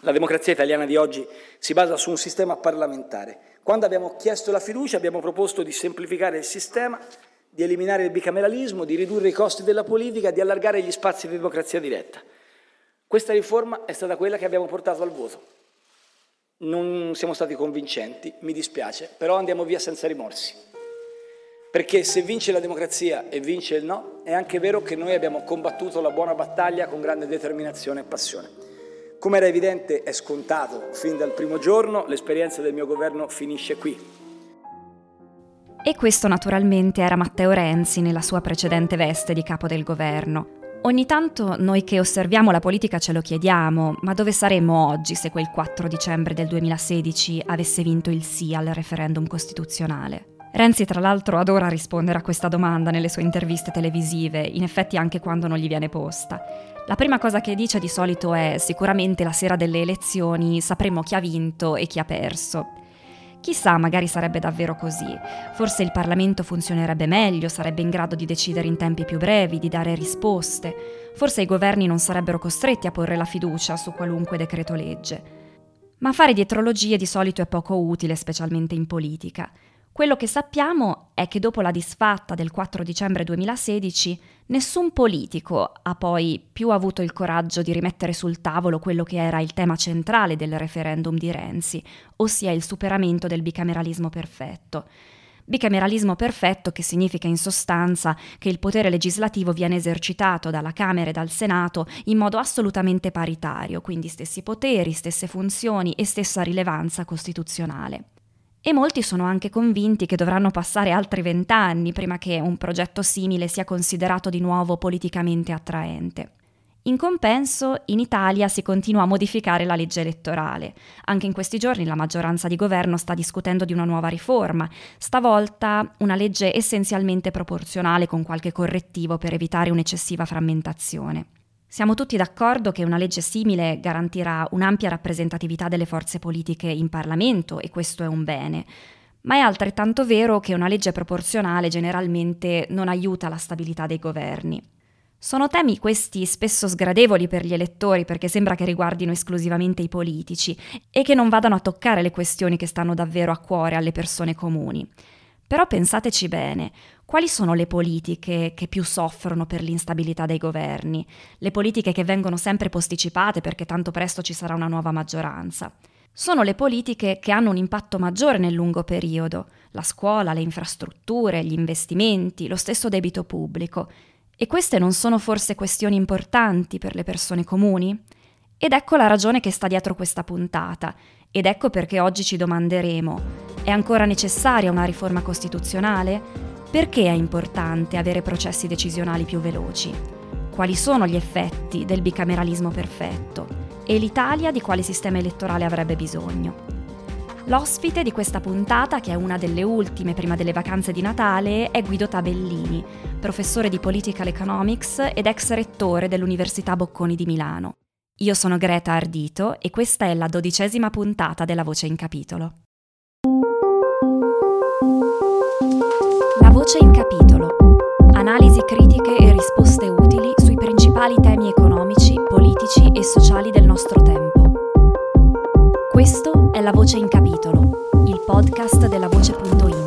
La democrazia italiana di oggi si basa su un sistema parlamentare. Quando abbiamo chiesto la fiducia abbiamo proposto di semplificare il sistema, di eliminare il bicameralismo, di ridurre i costi della politica, di allargare gli spazi di democrazia diretta. Questa riforma è stata quella che abbiamo portato al voto. Non siamo stati convincenti, mi dispiace, però andiamo via senza rimorsi. Perché se vince la democrazia e vince il no, è anche vero che noi abbiamo combattuto la buona battaglia con grande determinazione e passione. Come era evidente e scontato fin dal primo giorno, l'esperienza del mio governo finisce qui. E questo naturalmente era Matteo Renzi nella sua precedente veste di capo del governo. Ogni tanto noi che osserviamo la politica ce lo chiediamo, ma dove saremmo oggi se quel 4 dicembre del 2016 avesse vinto il sì al referendum costituzionale? Renzi tra l'altro adora rispondere a questa domanda nelle sue interviste televisive, in effetti anche quando non gli viene posta. La prima cosa che dice di solito è sicuramente la sera delle elezioni sapremo chi ha vinto e chi ha perso. Chissà, magari sarebbe davvero così. Forse il Parlamento funzionerebbe meglio, sarebbe in grado di decidere in tempi più brevi, di dare risposte. Forse i governi non sarebbero costretti a porre la fiducia su qualunque decreto legge. Ma fare dietrologie di solito è poco utile, specialmente in politica. Quello che sappiamo è che dopo la disfatta del 4 dicembre 2016 nessun politico ha poi più avuto il coraggio di rimettere sul tavolo quello che era il tema centrale del referendum di Renzi, ossia il superamento del bicameralismo perfetto. Bicameralismo perfetto che significa in sostanza che il potere legislativo viene esercitato dalla Camera e dal Senato in modo assolutamente paritario, quindi stessi poteri, stesse funzioni e stessa rilevanza costituzionale e molti sono anche convinti che dovranno passare altri vent'anni prima che un progetto simile sia considerato di nuovo politicamente attraente. In compenso, in Italia si continua a modificare la legge elettorale. Anche in questi giorni la maggioranza di governo sta discutendo di una nuova riforma, stavolta una legge essenzialmente proporzionale con qualche correttivo per evitare un'eccessiva frammentazione. Siamo tutti d'accordo che una legge simile garantirà un'ampia rappresentatività delle forze politiche in Parlamento e questo è un bene, ma è altrettanto vero che una legge proporzionale generalmente non aiuta la stabilità dei governi. Sono temi questi spesso sgradevoli per gli elettori perché sembra che riguardino esclusivamente i politici e che non vadano a toccare le questioni che stanno davvero a cuore alle persone comuni. Però pensateci bene, quali sono le politiche che più soffrono per l'instabilità dei governi? Le politiche che vengono sempre posticipate perché tanto presto ci sarà una nuova maggioranza? Sono le politiche che hanno un impatto maggiore nel lungo periodo, la scuola, le infrastrutture, gli investimenti, lo stesso debito pubblico. E queste non sono forse questioni importanti per le persone comuni? Ed ecco la ragione che sta dietro questa puntata, ed ecco perché oggi ci domanderemo, è ancora necessaria una riforma costituzionale? Perché è importante avere processi decisionali più veloci? Quali sono gli effetti del bicameralismo perfetto? E l'Italia di quale sistema elettorale avrebbe bisogno? L'ospite di questa puntata, che è una delle ultime prima delle vacanze di Natale, è Guido Tabellini, professore di Political Economics ed ex rettore dell'Università Bocconi di Milano. Io sono Greta Ardito e questa è la dodicesima puntata della Voce in Capitolo. La Voce in Capitolo. Analisi critiche e risposte utili sui principali temi economici, politici e sociali del nostro tempo. Questo è La Voce in Capitolo, il podcast della Voce.info.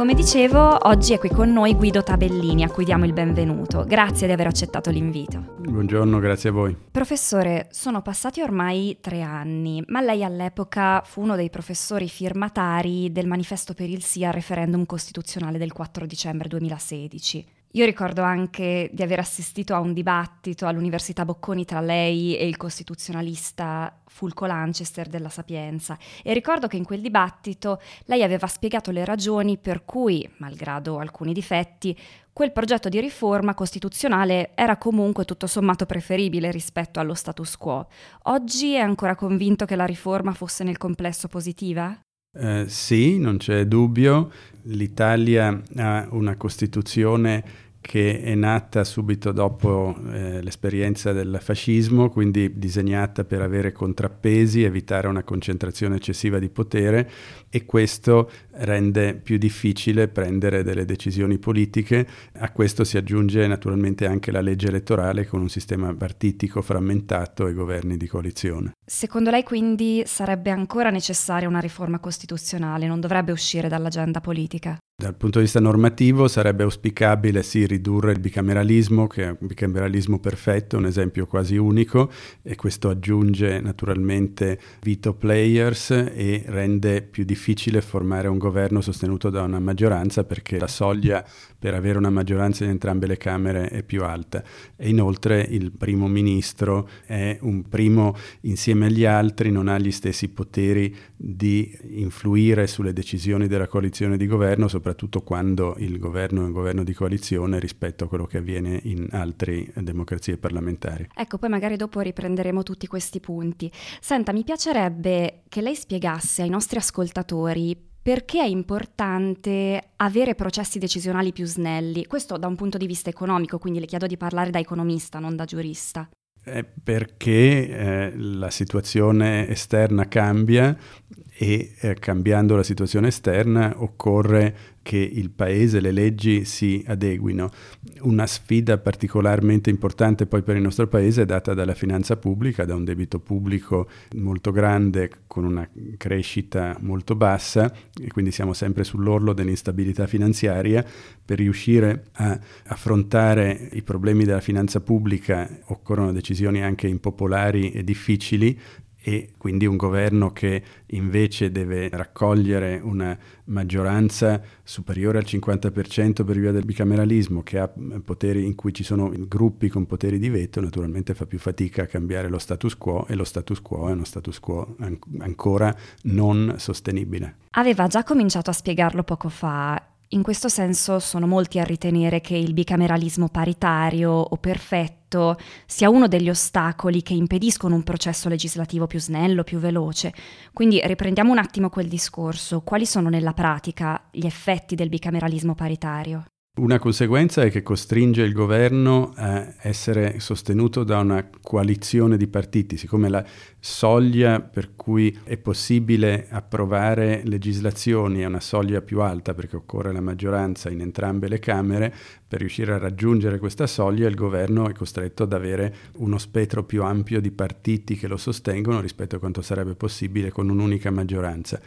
Come dicevo, oggi è qui con noi Guido Tabellini, a cui diamo il benvenuto. Grazie di aver accettato l'invito. Buongiorno, grazie a voi. Professore, sono passati ormai tre anni, ma lei all'epoca fu uno dei professori firmatari del manifesto per il sì al referendum costituzionale del 4 dicembre 2016. Io ricordo anche di aver assistito a un dibattito all'Università Bocconi tra lei e il costituzionalista Fulco Lanchester della Sapienza e ricordo che in quel dibattito lei aveva spiegato le ragioni per cui, malgrado alcuni difetti, quel progetto di riforma costituzionale era comunque tutto sommato preferibile rispetto allo status quo. Oggi è ancora convinto che la riforma fosse nel complesso positiva? Eh, sì, non c'è dubbio. L'Italia ha una Costituzione che è nata subito dopo eh, l'esperienza del fascismo, quindi disegnata per avere contrappesi, evitare una concentrazione eccessiva di potere e questo rende più difficile prendere delle decisioni politiche. A questo si aggiunge naturalmente anche la legge elettorale con un sistema partitico frammentato e governi di coalizione. Secondo lei quindi sarebbe ancora necessaria una riforma costituzionale, non dovrebbe uscire dall'agenda politica? Dal punto di vista normativo sarebbe auspicabile sì ridurre il bicameralismo, che è un bicameralismo perfetto, un esempio quasi unico, e questo aggiunge naturalmente veto players e rende più difficile formare un governo sostenuto da una maggioranza perché la soglia per avere una maggioranza in entrambe le Camere è più alta. E inoltre il primo ministro è un primo insieme agli altri, non ha gli stessi poteri di influire sulle decisioni della coalizione di governo, soprattutto quando il governo è un governo di coalizione rispetto a quello che avviene in altre democrazie parlamentari. Ecco, poi magari dopo riprenderemo tutti questi punti. Senta, mi piacerebbe che lei spiegasse ai nostri ascoltatori perché è importante avere processi decisionali più snelli? Questo da un punto di vista economico, quindi le chiedo di parlare da economista, non da giurista. È perché eh, la situazione esterna cambia e eh, cambiando la situazione esterna occorre che il paese, le leggi si adeguino. Una sfida particolarmente importante poi per il nostro paese è data dalla finanza pubblica, da un debito pubblico molto grande con una crescita molto bassa e quindi siamo sempre sull'orlo dell'instabilità finanziaria. Per riuscire a affrontare i problemi della finanza pubblica occorrono decisioni anche impopolari e difficili e quindi un governo che invece deve raccogliere una maggioranza superiore al 50% per via del bicameralismo, che ha poteri in cui ci sono gruppi con poteri di veto, naturalmente fa più fatica a cambiare lo status quo e lo status quo è uno status quo an- ancora non sostenibile. Aveva già cominciato a spiegarlo poco fa in questo senso sono molti a ritenere che il bicameralismo paritario o perfetto sia uno degli ostacoli che impediscono un processo legislativo più snello, più veloce. Quindi riprendiamo un attimo quel discorso. Quali sono nella pratica gli effetti del bicameralismo paritario? Una conseguenza è che costringe il governo a essere sostenuto da una coalizione di partiti, siccome la soglia per cui è possibile approvare legislazioni è una soglia più alta perché occorre la maggioranza in entrambe le Camere, per riuscire a raggiungere questa soglia il governo è costretto ad avere uno spettro più ampio di partiti che lo sostengono rispetto a quanto sarebbe possibile con un'unica maggioranza.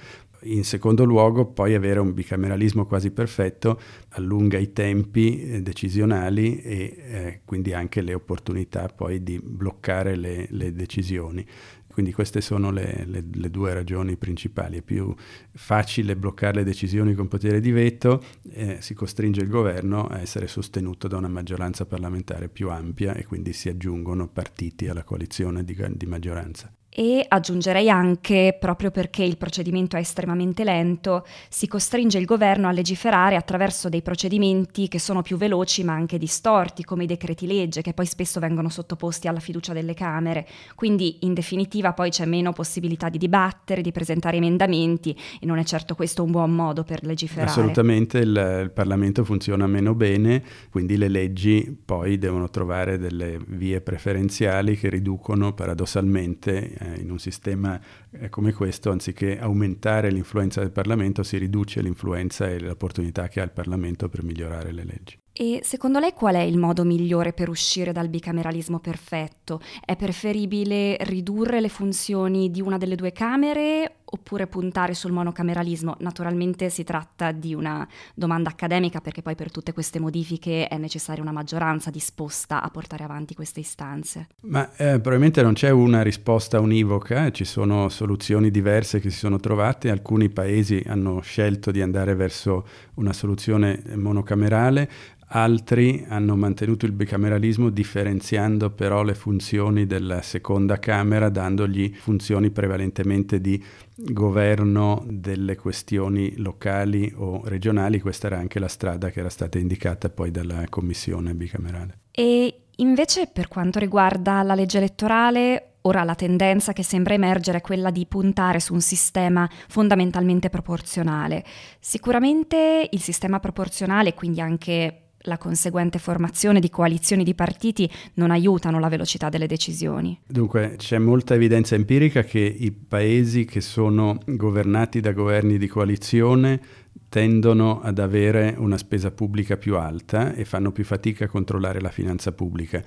In secondo luogo, poi avere un bicameralismo quasi perfetto allunga i tempi eh, decisionali e eh, quindi anche le opportunità poi di bloccare le, le decisioni. Quindi queste sono le, le, le, due ragioni principali. È più facile bloccare le decisioni con potere di veto, eh, si costringe il governo a essere sostenuto da una maggioranza parlamentare più ampia e quindi si aggiungono partiti alla coalizione di, di maggioranza e aggiungerei anche, proprio perché il procedimento è estremamente lento, si costringe il governo a legiferare attraverso dei procedimenti che sono più veloci ma anche distorti, come i decreti legge, che poi spesso vengono sottoposti alla fiducia delle Camere. Quindi in definitiva poi c'è meno possibilità di dibattere, di presentare emendamenti e non è certo questo un buon modo per legiferare. Assolutamente il, il Parlamento funziona meno bene, quindi le leggi poi devono trovare delle vie preferenziali che riducono paradossalmente eh, in un sistema eh, come questo, anziché aumentare l'influenza del Parlamento, si riduce l'influenza e l'opportunità che ha il Parlamento per migliorare le leggi. E secondo lei qual è il modo migliore per uscire dal bicameralismo perfetto? È preferibile ridurre le funzioni di una delle due Camere oppure puntare sul monocameralismo? Naturalmente si tratta di una domanda accademica perché poi per tutte queste modifiche è necessaria una maggioranza disposta a portare avanti queste istanze. Ma eh, probabilmente non c'è una risposta univoca, ci sono soluzioni diverse che si sono trovate, alcuni paesi hanno scelto di andare verso una soluzione monocamerale, Altri hanno mantenuto il bicameralismo differenziando però le funzioni della seconda Camera, dandogli funzioni prevalentemente di governo delle questioni locali o regionali. Questa era anche la strada che era stata indicata poi dalla Commissione bicamerale. E invece per quanto riguarda la legge elettorale, Ora la tendenza che sembra emergere è quella di puntare su un sistema fondamentalmente proporzionale. Sicuramente il sistema proporzionale, quindi anche la conseguente formazione di coalizioni di partiti non aiutano la velocità delle decisioni. Dunque c'è molta evidenza empirica che i paesi che sono governati da governi di coalizione tendono ad avere una spesa pubblica più alta e fanno più fatica a controllare la finanza pubblica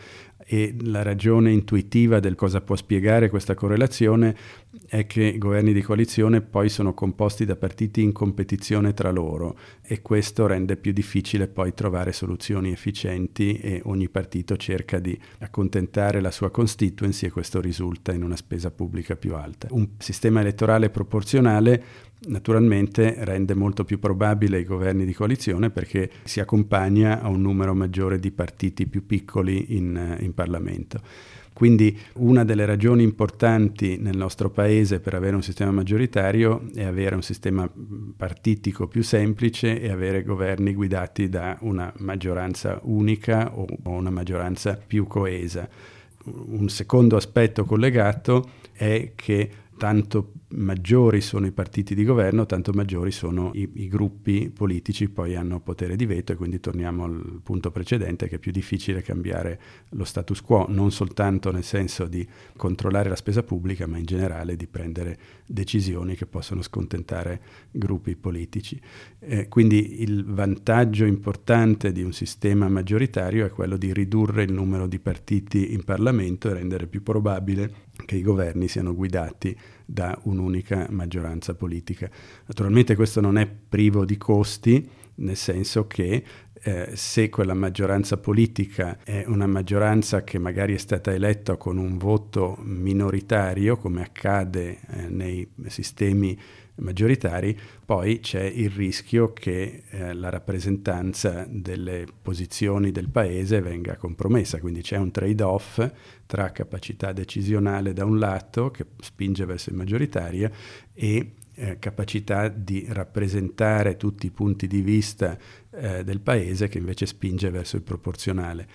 e la ragione intuitiva del cosa può spiegare questa correlazione è che i governi di coalizione poi sono composti da partiti in competizione tra loro e questo rende più difficile poi trovare soluzioni efficienti e ogni partito cerca di accontentare la sua constituency e questo risulta in una spesa pubblica più alta. Un sistema elettorale proporzionale naturalmente rende molto più probabile i governi di coalizione perché si accompagna a un numero maggiore di partiti più piccoli in, in Parlamento. Quindi una delle ragioni importanti nel nostro paese per avere un sistema maggioritario è avere un sistema partitico più semplice e avere governi guidati da una maggioranza unica o una maggioranza più coesa. Un secondo aspetto collegato è che tanto maggiori sono i partiti di governo, tanto maggiori sono i, i, gruppi politici, poi hanno potere di veto e quindi torniamo al punto precedente che è più difficile cambiare lo status quo, non soltanto nel senso di controllare la spesa pubblica, ma in generale di prendere decisioni che possono scontentare gruppi politici. Eh, quindi il vantaggio importante di un sistema maggioritario è quello di ridurre il numero di partiti in Parlamento e rendere più probabile che i governi siano guidati da un'unica maggioranza politica. Naturalmente questo non è privo di costi, nel senso che eh, se quella maggioranza politica è una maggioranza che magari è stata eletta con un voto minoritario, come accade eh, nei sistemi maggioritari, poi c'è il rischio che eh, la rappresentanza delle posizioni del paese venga compromessa, quindi c'è un trade-off tra capacità decisionale da un lato, che spinge verso il maggioritario, e eh, capacità di rappresentare tutti i punti di vista eh, del paese che invece spinge verso il proporzionale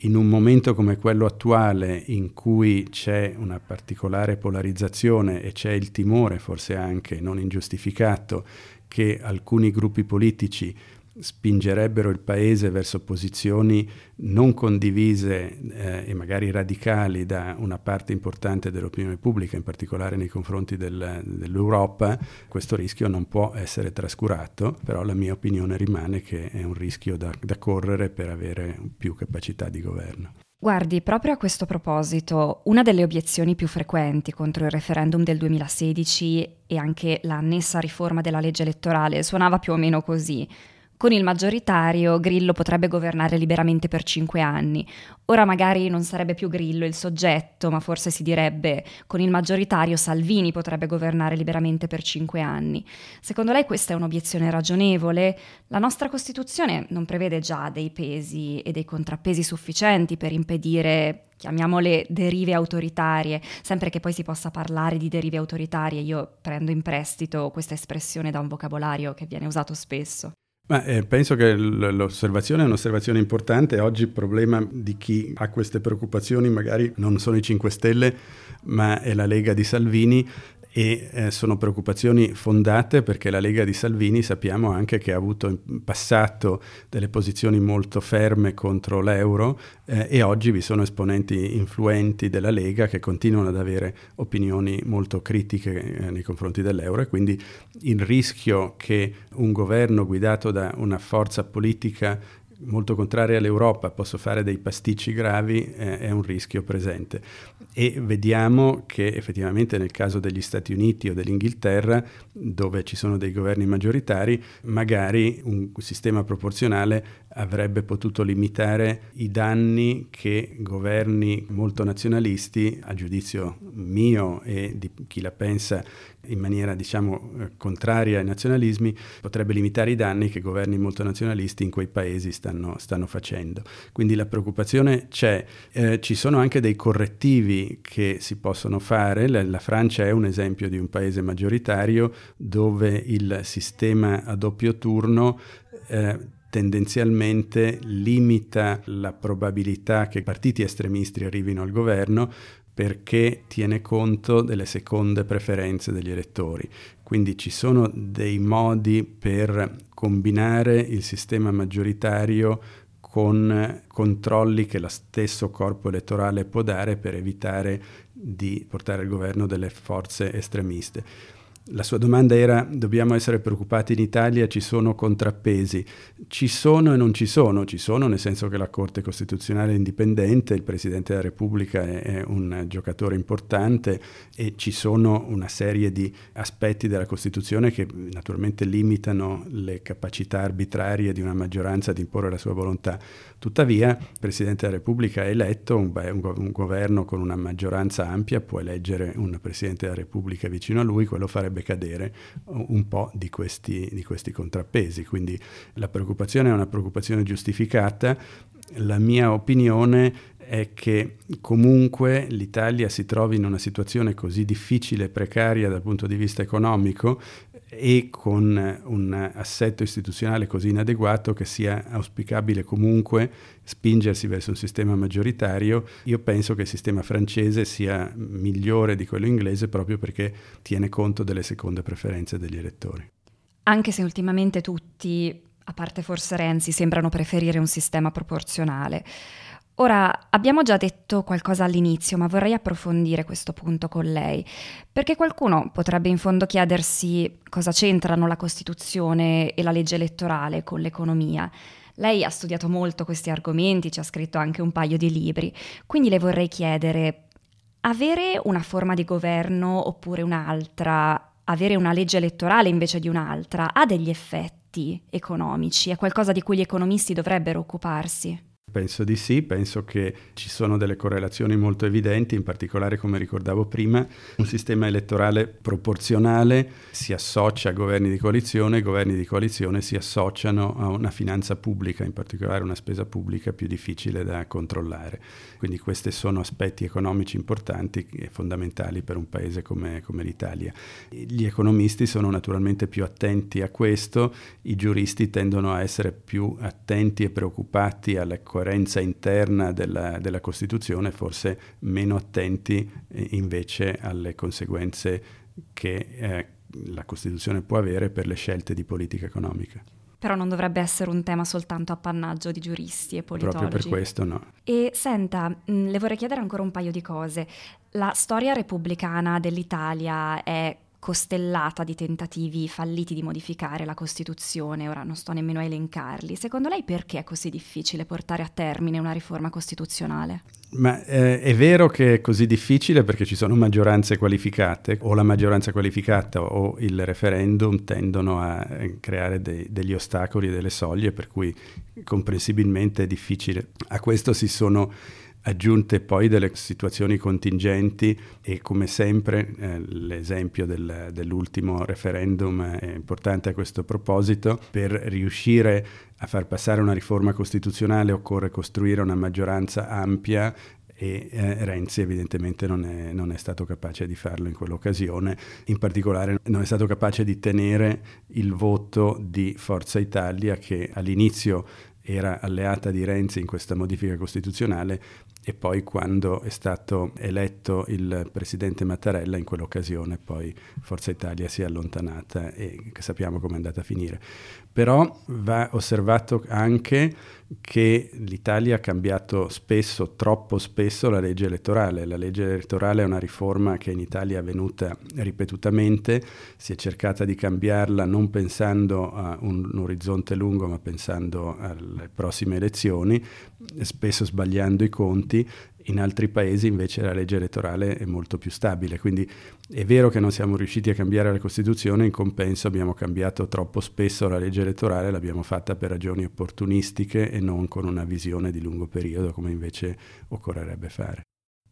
in un momento come quello attuale in cui c'è una particolare polarizzazione e c'è il timore, forse anche non ingiustificato, che alcuni gruppi politici spingerebbero il paese verso posizioni non condivise eh, e magari radicali da una parte importante dell'opinione pubblica, in particolare nei confronti del, dell'Europa, questo rischio non può essere trascurato, però la mia opinione rimane che è un rischio da, da correre per avere più capacità di governo. Guardi, proprio a questo proposito, una delle obiezioni più frequenti contro il referendum del 2016 e anche l'annessa riforma della legge elettorale suonava più o meno così. Con il maggioritario Grillo potrebbe governare liberamente per cinque anni. Ora magari non sarebbe più Grillo il soggetto, ma forse si direbbe con il maggioritario Salvini potrebbe governare liberamente per cinque anni. Secondo lei questa è un'obiezione ragionevole? La nostra Costituzione non prevede già dei pesi e dei contrappesi sufficienti per impedire chiamiamole derive autoritarie, sempre che poi si possa parlare di derive autoritarie, io prendo in prestito questa espressione da un vocabolario che viene usato spesso. Ma, eh, penso che l'osservazione è un'osservazione importante. Oggi il problema di chi ha queste preoccupazioni magari non sono i 5 Stelle, ma è la Lega di Salvini e eh, sono preoccupazioni fondate perché la Lega di Salvini sappiamo anche che ha avuto in passato delle posizioni molto ferme contro l'euro eh, e oggi vi sono esponenti influenti della Lega che continuano ad avere opinioni molto critiche eh, nei confronti dell'euro. E quindi il rischio che un governo guidato da una forza politica molto contraria all'Europa posso fare dei pasticci gravi eh, è un rischio presente. E vediamo che effettivamente nel caso degli Stati Uniti o dell'Inghilterra dove ci sono dei governi maggioritari magari un sistema proporzionale avrebbe potuto limitare i danni che governi molto nazionalisti, a giudizio mio e di chi la pensa in maniera diciamo eh, contraria ai nazionalismi, potrebbe limitare i danni che governi molto nazionalisti in quei paesi stanno, stanno facendo. Quindi la preoccupazione c'è. Eh, ci sono anche dei correttivi che si possono fare. La, la Francia è un esempio di un paese maggioritario dove il sistema a doppio turno eh, tendenzialmente limita la probabilità che partiti estremisti arrivino al governo perché tiene conto delle seconde preferenze degli elettori. Quindi ci sono dei modi per combinare il sistema maggioritario con controlli che lo stesso corpo elettorale può dare per evitare di portare al governo delle forze estremiste. La sua domanda era, dobbiamo essere preoccupati in Italia, ci sono contrappesi? Ci sono e non ci sono, ci sono nel senso che la Corte Costituzionale è indipendente, il Presidente della Repubblica è, un giocatore importante e ci sono una serie di aspetti della Costituzione che naturalmente limitano le capacità arbitrarie di una maggioranza di imporre la sua volontà. Tuttavia il Presidente della Repubblica è eletto, un, un, un governo con una maggioranza ampia può eleggere un Presidente della Repubblica vicino a lui, quello farebbe farebbe cadere un po' di questi, di questi contrappesi. Quindi la preoccupazione è una preoccupazione giustificata. La mia opinione è che comunque l'Italia si trovi in una situazione così difficile e precaria dal punto di vista economico e con un assetto istituzionale così inadeguato che sia auspicabile comunque spingersi verso un sistema maggioritario, io penso che il sistema francese sia migliore di quello inglese proprio perché tiene conto delle seconde preferenze degli elettori. Anche se ultimamente tutti, a parte forse Renzi, sembrano preferire un sistema proporzionale. Ora, abbiamo già detto qualcosa all'inizio, ma vorrei approfondire questo punto con lei, perché qualcuno potrebbe in fondo chiedersi cosa c'entrano la Costituzione e la legge elettorale con l'economia. Lei ha studiato molto questi argomenti, ci ha scritto anche un paio di libri, quindi le vorrei chiedere, avere una forma di governo oppure un'altra, avere una legge elettorale invece di un'altra, ha degli effetti economici? È qualcosa di cui gli economisti dovrebbero occuparsi? Penso di sì, penso che ci sono delle correlazioni molto evidenti, in particolare come ricordavo prima, un sistema elettorale proporzionale si associa a governi di coalizione, i governi di coalizione si associano a una finanza pubblica, in particolare una spesa pubblica più difficile da controllare. Quindi questi sono aspetti economici importanti e fondamentali per un paese come, come l'Italia. Gli economisti sono naturalmente più attenti a questo, i giuristi tendono a essere più attenti e preoccupati alla coerenza coerenza interna della, della Costituzione, forse meno attenti eh, invece alle conseguenze che eh, la Costituzione può avere per le scelte di politica economica. Però non dovrebbe essere un tema soltanto appannaggio di giuristi e politologi. Proprio per questo no. E senta, mh, le vorrei chiedere ancora un paio di cose. La storia repubblicana dell'Italia è costellata di tentativi falliti di modificare la Costituzione, ora non sto nemmeno a elencarli. Secondo lei perché è così difficile portare a termine una riforma costituzionale? Ma eh, è vero che è così difficile perché ci sono maggioranze qualificate, o la maggioranza qualificata o il referendum tendono a eh, creare dei, degli ostacoli e delle soglie, per cui comprensibilmente è difficile. A questo si sono aggiunte poi delle situazioni contingenti e come sempre eh, l'esempio del, dell'ultimo referendum è importante a questo proposito, per riuscire a far passare una riforma costituzionale occorre costruire una maggioranza ampia e eh, Renzi evidentemente non è, non è, stato capace di farlo in quell'occasione, in particolare non è stato capace di tenere il voto di Forza Italia che all'inizio era alleata di Renzi in questa modifica costituzionale e poi quando è stato eletto il presidente Mattarella in quell'occasione poi Forza Italia si è allontanata e sappiamo come è andata a finire. Però va osservato anche che l'Italia ha cambiato spesso, troppo spesso, la legge elettorale. La legge elettorale è una riforma che in Italia è avvenuta ripetutamente, si è cercata di cambiarla non pensando a un, un orizzonte lungo, ma pensando alle prossime elezioni, spesso sbagliando i conti in altri paesi invece la legge elettorale è molto più stabile, quindi è vero che non siamo riusciti a cambiare la Costituzione, in compenso abbiamo cambiato troppo spesso la legge elettorale, l'abbiamo fatta per ragioni opportunistiche e non con una visione di lungo periodo come invece occorrerebbe fare.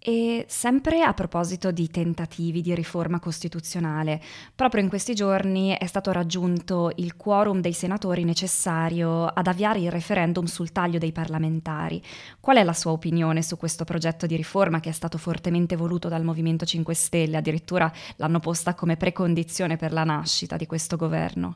E sempre a proposito di tentativi di riforma costituzionale, proprio in questi giorni è stato raggiunto il quorum dei senatori necessario ad avviare il referendum sul taglio dei parlamentari. Qual è la sua opinione su questo progetto di riforma che è stato fortemente voluto dal Movimento 5 Stelle? Addirittura l'hanno posta come precondizione per la nascita di questo governo.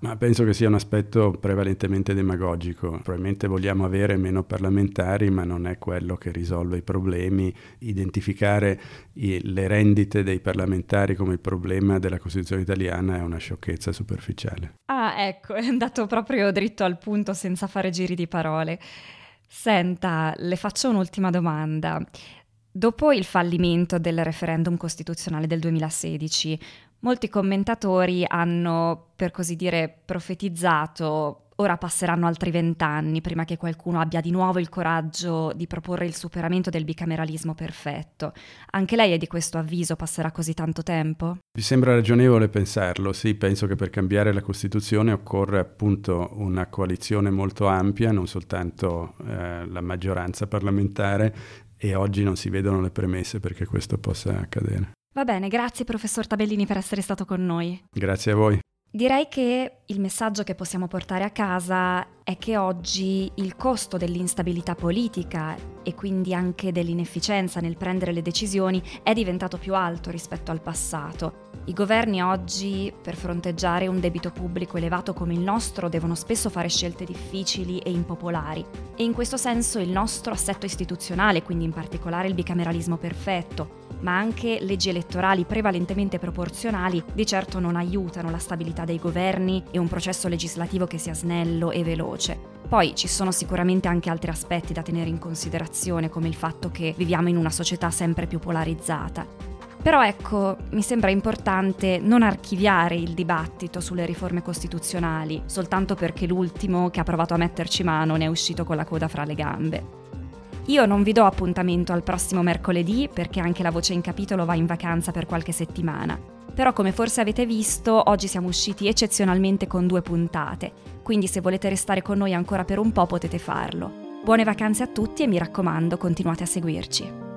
Ma penso che sia un aspetto prevalentemente demagogico. Probabilmente vogliamo avere meno parlamentari, ma non è quello che risolve i problemi. Identificare i, le rendite dei parlamentari come il problema della Costituzione italiana è una sciocchezza superficiale. Ah, ecco, è andato proprio dritto al punto senza fare giri di parole. Senta, le faccio un'ultima domanda. Dopo il fallimento del referendum costituzionale del 2016, molti commentatori hanno, per così dire, profetizzato Ora passeranno altri vent'anni prima che qualcuno abbia di nuovo il coraggio di proporre il superamento del bicameralismo perfetto. Anche lei è di questo avviso? Passerà così tanto tempo? Mi sembra ragionevole pensarlo, sì, penso che per cambiare la Costituzione occorre appunto una coalizione molto ampia, non soltanto eh, la maggioranza parlamentare e oggi non si vedono le premesse perché questo possa accadere. Va bene, grazie professor Tabellini per essere stato con noi. Grazie a voi. Direi che il messaggio che possiamo portare a casa è che oggi il costo dell'instabilità politica e quindi anche dell'inefficienza nel prendere le decisioni è diventato più alto rispetto al passato. I governi oggi, per fronteggiare un debito pubblico elevato come il nostro, devono spesso fare scelte difficili e impopolari. E in questo senso il nostro assetto istituzionale, quindi in particolare il bicameralismo perfetto, ma anche leggi elettorali prevalentemente proporzionali di certo non aiutano la stabilità dei governi e un processo legislativo che sia snello e veloce. Poi ci sono sicuramente anche altri aspetti da tenere in considerazione, come il fatto che viviamo in una società sempre più polarizzata. Però ecco, mi sembra importante non archiviare il dibattito sulle riforme costituzionali, soltanto perché l'ultimo che ha provato a metterci mano ne è uscito con la coda fra le gambe. Io non vi do appuntamento al prossimo mercoledì perché anche la voce in capitolo va in vacanza per qualche settimana. Però come forse avete visto, oggi siamo usciti eccezionalmente con due puntate, quindi se volete restare con noi ancora per un po' potete farlo. Buone vacanze a tutti e mi raccomando, continuate a seguirci.